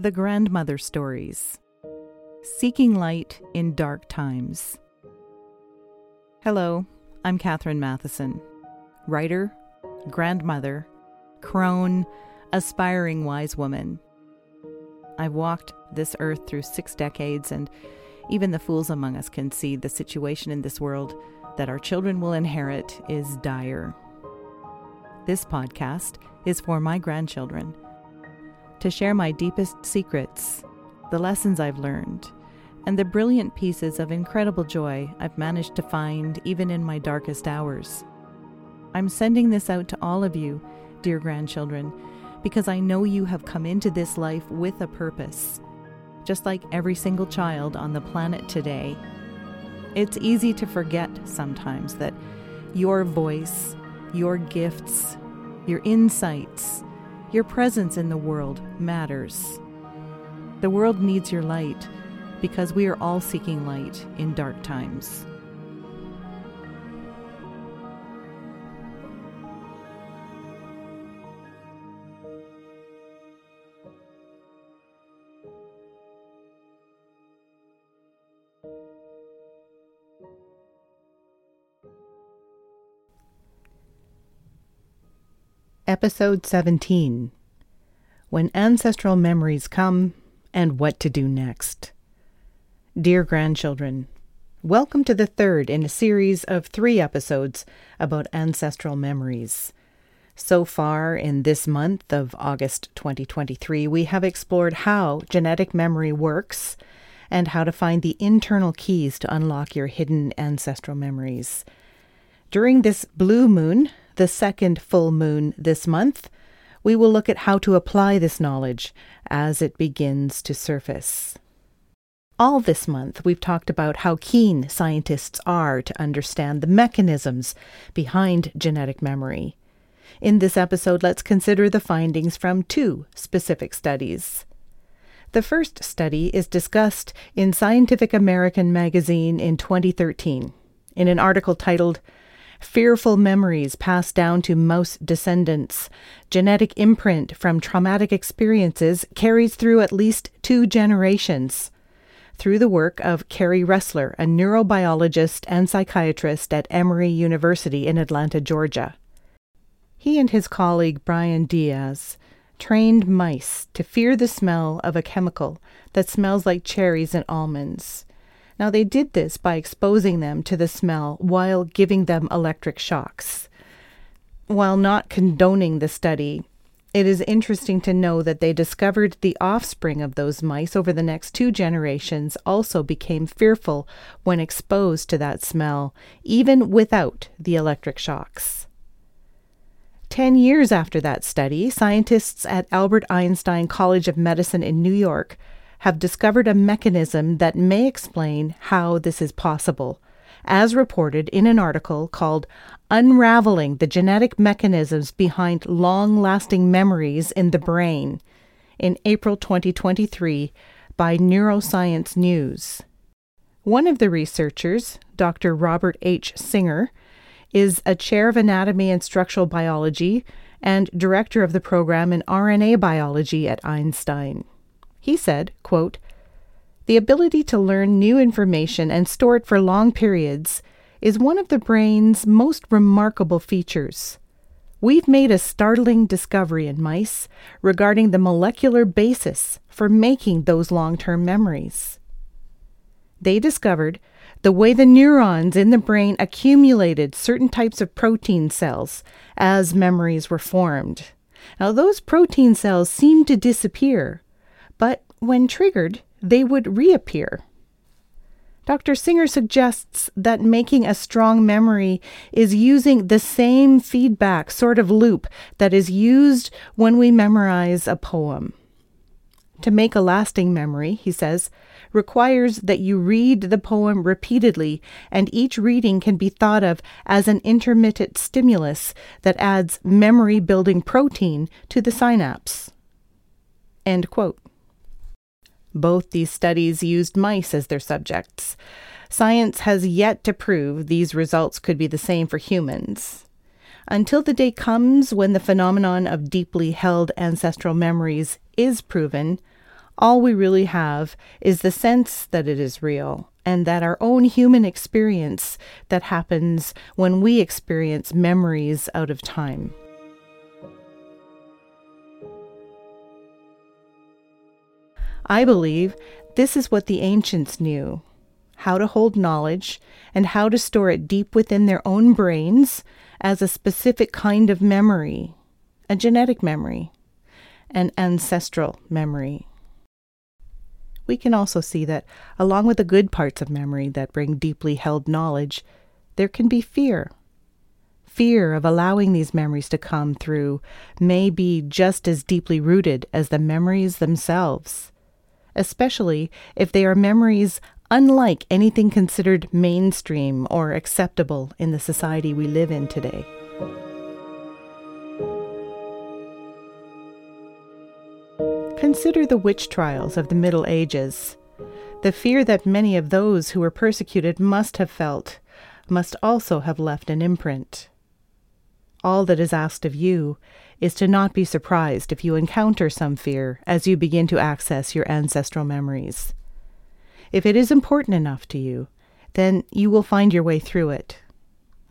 The Grandmother Stories Seeking Light in Dark Times. Hello, I'm Catherine Matheson, writer, grandmother, crone, aspiring wise woman. I've walked this earth through six decades, and even the fools among us can see the situation in this world that our children will inherit is dire. This podcast is for my grandchildren to share my deepest secrets, the lessons I've learned, and the brilliant pieces of incredible joy I've managed to find even in my darkest hours. I'm sending this out to all of you, dear grandchildren, because I know you have come into this life with a purpose, just like every single child on the planet today. It's easy to forget sometimes that your voice, your gifts, your insights, your presence in the world matters. The world needs your light because we are all seeking light in dark times. Episode 17 When Ancestral Memories Come and What to Do Next. Dear grandchildren, welcome to the third in a series of three episodes about ancestral memories. So far, in this month of August 2023, we have explored how genetic memory works and how to find the internal keys to unlock your hidden ancestral memories. During this blue moon, the second full moon this month, we will look at how to apply this knowledge as it begins to surface. All this month, we've talked about how keen scientists are to understand the mechanisms behind genetic memory. In this episode, let's consider the findings from two specific studies. The first study is discussed in Scientific American magazine in 2013 in an article titled fearful memories passed down to mouse descendants. Genetic imprint from traumatic experiences carries through at least two generations. Through the work of Kerry Ressler, a neurobiologist and psychiatrist at Emory University in Atlanta, Georgia. He and his colleague Brian Dias trained mice to fear the smell of a chemical that smells like cherries and almonds. Now, they did this by exposing them to the smell while giving them electric shocks. While not condoning the study, it is interesting to know that they discovered the offspring of those mice over the next two generations also became fearful when exposed to that smell, even without the electric shocks. Ten years after that study, scientists at Albert Einstein College of Medicine in New York have discovered a mechanism that may explain how this is possible, as reported in an article called Unraveling the Genetic Mechanisms Behind Long Lasting Memories in the Brain in April 2023 by Neuroscience News. One of the researchers, Dr. Robert H. Singer, is a chair of anatomy and structural biology and director of the program in RNA biology at Einstein. He said, quote, The ability to learn new information and store it for long periods is one of the brain's most remarkable features. We've made a startling discovery in mice regarding the molecular basis for making those long term memories. They discovered the way the neurons in the brain accumulated certain types of protein cells as memories were formed. Now, those protein cells seemed to disappear but when triggered, they would reappear. Dr. Singer suggests that making a strong memory is using the same feedback sort of loop that is used when we memorize a poem. To make a lasting memory, he says, requires that you read the poem repeatedly, and each reading can be thought of as an intermittent stimulus that adds memory building protein to the synapse. End quote. Both these studies used mice as their subjects. Science has yet to prove these results could be the same for humans. Until the day comes when the phenomenon of deeply held ancestral memories is proven, All we really have is the sense that it is real and that our own human experience that happens when we experience memories out of time. I believe this is what the ancients knew how to hold knowledge and how to store it deep within their own brains as a specific kind of memory, a genetic memory, an ancestral memory. We can also see that, along with the good parts of memory that bring deeply held knowledge, there can be fear. Fear of allowing these memories to come through may be just as deeply rooted as the memories themselves especially if they are memories unlike anything considered mainstream or acceptable in the society we live in today. Consider the witch trials of the Middle Ages. The fear that many of those who were persecuted must have felt must also have left an imprint. All that is asked of you is to not be surprised if you encounter some fear as you begin to access your ancestral memories. If it is important enough to you, then you will find your way through it.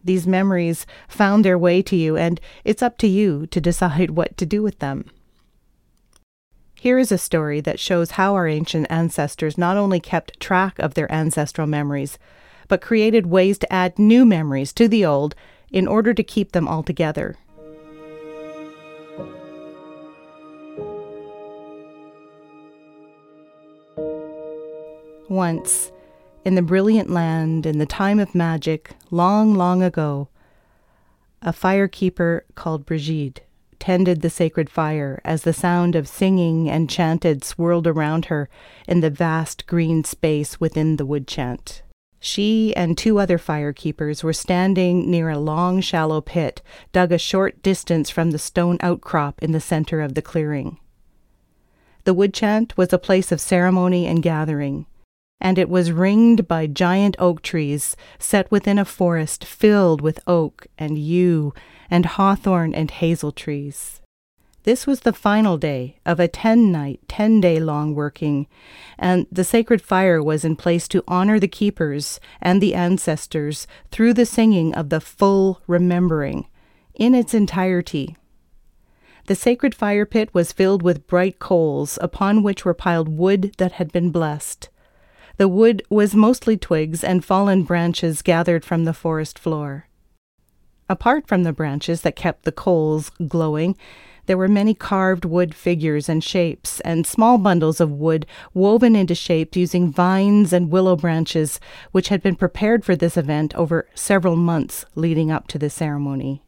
These memories found their way to you, and it's up to you to decide what to do with them. Here is a story that shows how our ancient ancestors not only kept track of their ancestral memories, but created ways to add new memories to the old in order to keep them all together. Once, in the brilliant land in the time of magic, long, long ago, a firekeeper called Brigid tended the sacred fire as the sound of singing and chanted swirled around her in the vast green space within the wood chant. She and two other firekeepers were standing near a long, shallow pit dug a short distance from the stone outcrop in the center of the clearing. The wood chant was a place of ceremony and gathering, and it was ringed by giant oak trees set within a forest filled with oak and yew and hawthorn and hazel trees. This was the final day of a ten night, ten day long working, and the sacred fire was in place to honor the keepers and the ancestors through the singing of the full remembering in its entirety. The sacred fire pit was filled with bright coals, upon which were piled wood that had been blessed. The wood was mostly twigs and fallen branches gathered from the forest floor. Apart from the branches that kept the coals glowing, there were many carved wood figures and shapes, and small bundles of wood woven into shape using vines and willow branches, which had been prepared for this event over several months leading up to the ceremony.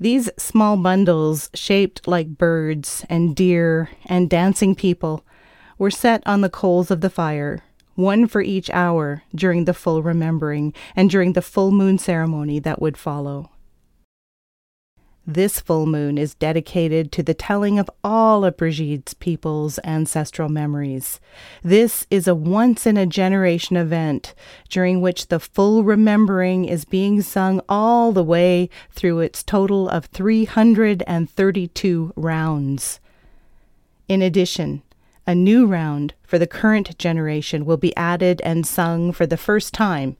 These small bundles, shaped like birds and deer and dancing people, were set on the coals of the fire, one for each hour during the full remembering and during the full moon ceremony that would follow. This full moon is dedicated to the telling of all of Brigid's people's ancestral memories. This is a once in a generation event during which the full remembering is being sung all the way through its total of 332 rounds. In addition, a new round for the current generation will be added and sung for the first time,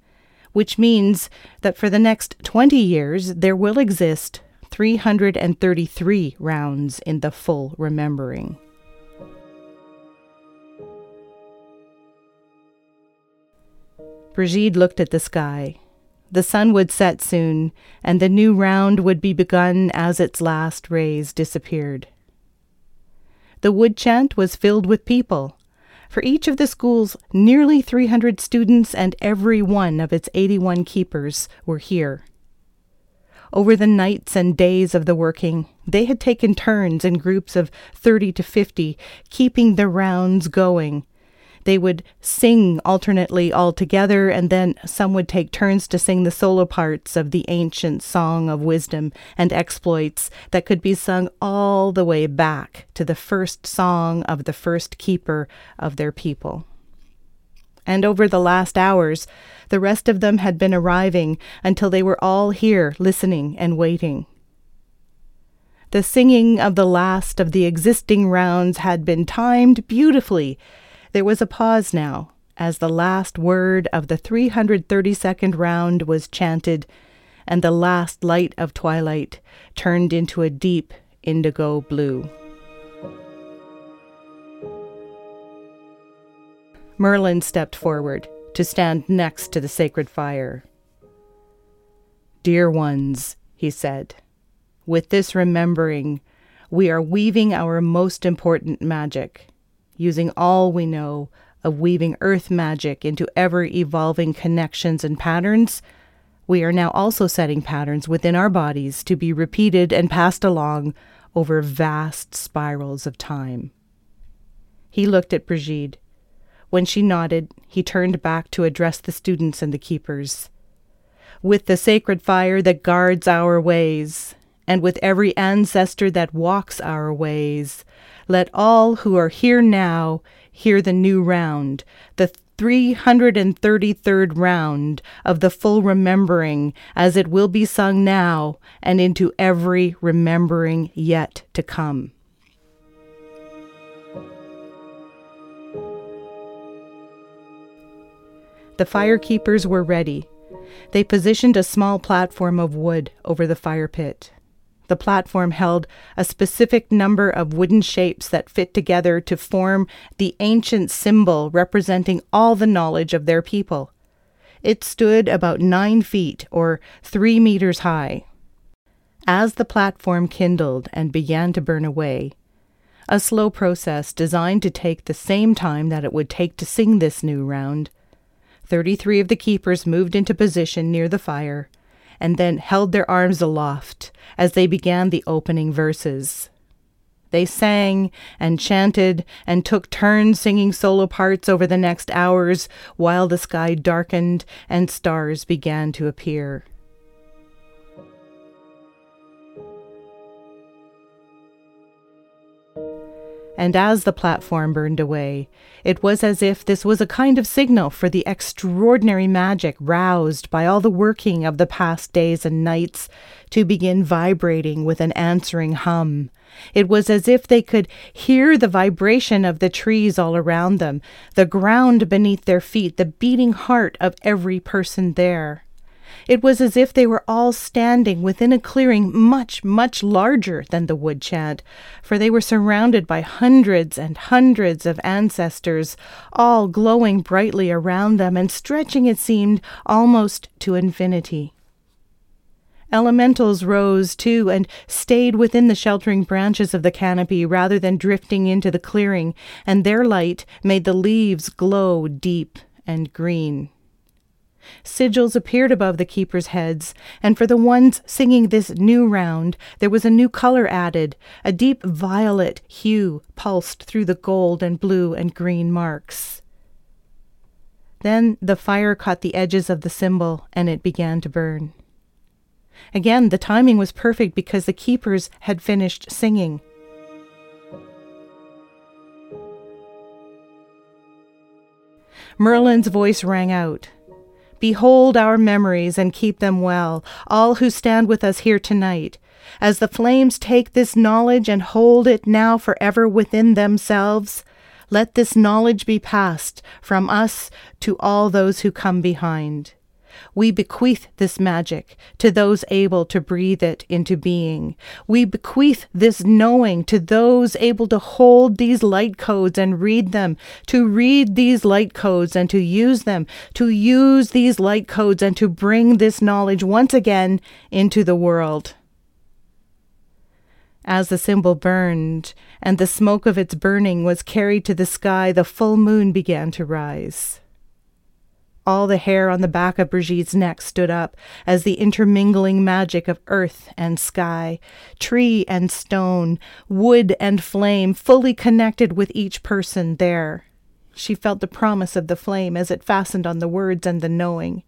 which means that for the next 20 years there will exist 333 rounds in the full remembering. Brigid looked at the sky. The sun would set soon, and the new round would be begun as its last rays disappeared. The wood chant was filled with people. For each of the schools, nearly 300 students and every one of its 81 keepers were here. Over the nights and days of the working, they had taken turns in groups of 30 to 50, keeping the rounds going, they would sing alternately all together, and then some would take turns to sing the solo parts of the ancient song of wisdom and exploits that could be sung all the way back to the first song of the first keeper of their people. And over the last hours, the rest of them had been arriving until they were all here listening and waiting. The singing of the last of the existing rounds had been timed beautifully. There was a pause now, as the last word of the 332nd round was chanted, and the last light of twilight turned into a deep indigo blue. Merlin stepped forward to stand next to the sacred fire. Dear ones, he said, with this remembering, we are weaving our most important magic, using all we know of weaving earth magic into ever evolving connections and patterns. We are now also setting patterns within our bodies to be repeated and passed along over vast spirals of time. He looked at Brigitte. When she nodded, he turned back to address the students and the keepers. With the sacred fire that guards our ways, and with every ancestor that walks our ways. Let all who are here now hear the new round, the 333rd round of the full remembering, as it will be sung now and into every remembering yet to come. The firekeepers were ready. They positioned a small platform of wood over the fire pit. The platform held a specific number of wooden shapes that fit together to form the ancient symbol representing all the knowledge of their people. It stood about nine feet or three meters high. As the platform kindled and began to burn away, a slow process designed to take the same time that it would take to sing this new round, 33 of the keepers moved into position near the fire and then held their arms aloft as they began the opening verses. They sang and chanted and took turns singing solo parts over the next hours while the sky darkened and stars began to appear. And as the platform burned away, it was as if this was a kind of signal for the extraordinary magic roused by all the working of the past days and nights to begin vibrating with an answering hum. It was as if they could hear the vibration of the trees all around them, the ground beneath their feet, the beating heart of every person there. It was as if they were all standing within a clearing much, much larger than the wood chant, for they were surrounded by hundreds and hundreds of ancestors, all glowing brightly around them and stretching, it seemed, almost to infinity. Elementals rose too and stayed within the sheltering branches of the canopy rather than drifting into the clearing, and their light made the leaves glow deep and green. Sigils appeared above the keepers' heads, and for the ones singing this new round, there was a new color added. A deep violet hue pulsed through the gold and blue and green marks. Then the fire caught the edges of the symbol, and it began to burn. Again, the timing was perfect because the keepers had finished singing. Merlin's voice rang out. Behold our memories and keep them well, all who stand with us here tonight. As the flames take this knowledge and hold it now forever within themselves, let this knowledge be passed from us to all those who come behind. We bequeath this magic to those able to breathe it into being. We bequeath this knowing to those able to hold these light codes and read them, to read these light codes and to use them, to use these light codes and to bring this knowledge once again into the world. As the symbol burned, and the smoke of its burning was carried to the sky, the full moon began to rise. All the hair on the back of Brigitte's neck stood up as the intermingling magic of earth and sky, tree and stone, wood and flame fully connected with each person there. She felt the promise of the flame as it fastened on the words and the knowing.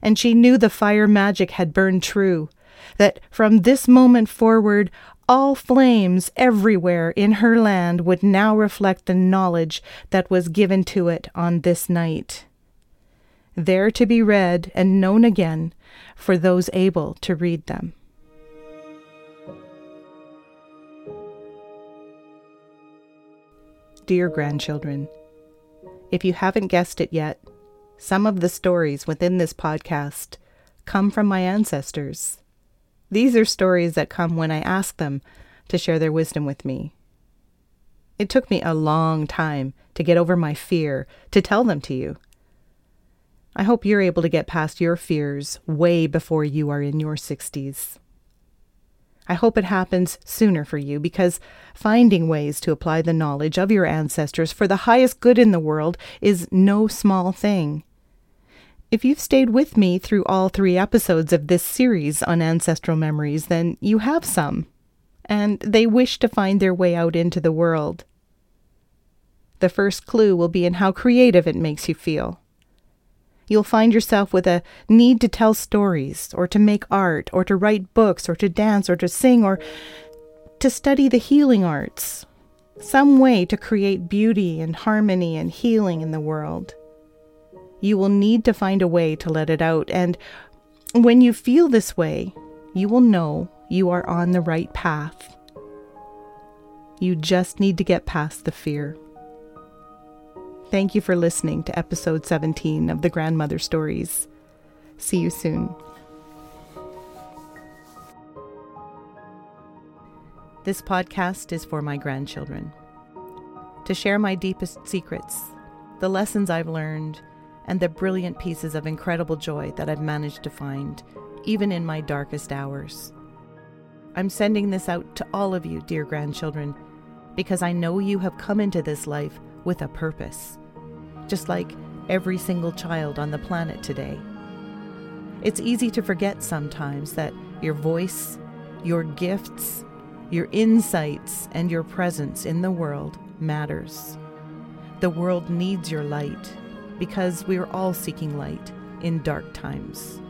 And she knew the fire magic had burned true, that from this moment forward all flames everywhere in her land would now reflect the knowledge that was given to it on this night there to be read and known again for those able to read them. Dear grandchildren, if you haven't guessed it yet, some of the stories within this podcast come from my ancestors. These are stories that come when I ask them to share their wisdom with me. It took me a long time to get over my fear to tell them to you. I hope you're able to get past your fears way before you are in your 60s. I hope it happens sooner for you because finding ways to apply the knowledge of your ancestors for the highest good in the world is no small thing. If you've stayed with me through all three episodes of this series on ancestral memories, then you have some, and they wish to find their way out into the world. The first clue will be in how creative it makes you feel. You'll find yourself with a need to tell stories, or to make art, or to write books, or to dance, or to sing, or to study the healing arts. Some way to create beauty and harmony and healing in the world. You will need to find a way to let it out, and when you feel this way, you will know you are on the right path. You just need to get past the fear. Thank you for listening to episode 17 of the Grandmother Stories. See you soon. This podcast is for my grandchildren. To share my deepest secrets, the lessons I've learned, and the brilliant pieces of incredible joy that I've managed to find, even in my darkest hours. I'm sending this out to all of you, dear grandchildren, because I know you have come into this life with a purpose just like every single child on the planet today. It's easy to forget sometimes that your voice, your gifts, your insights, and your presence in the world matters. The world needs your light because we are all seeking light in dark times.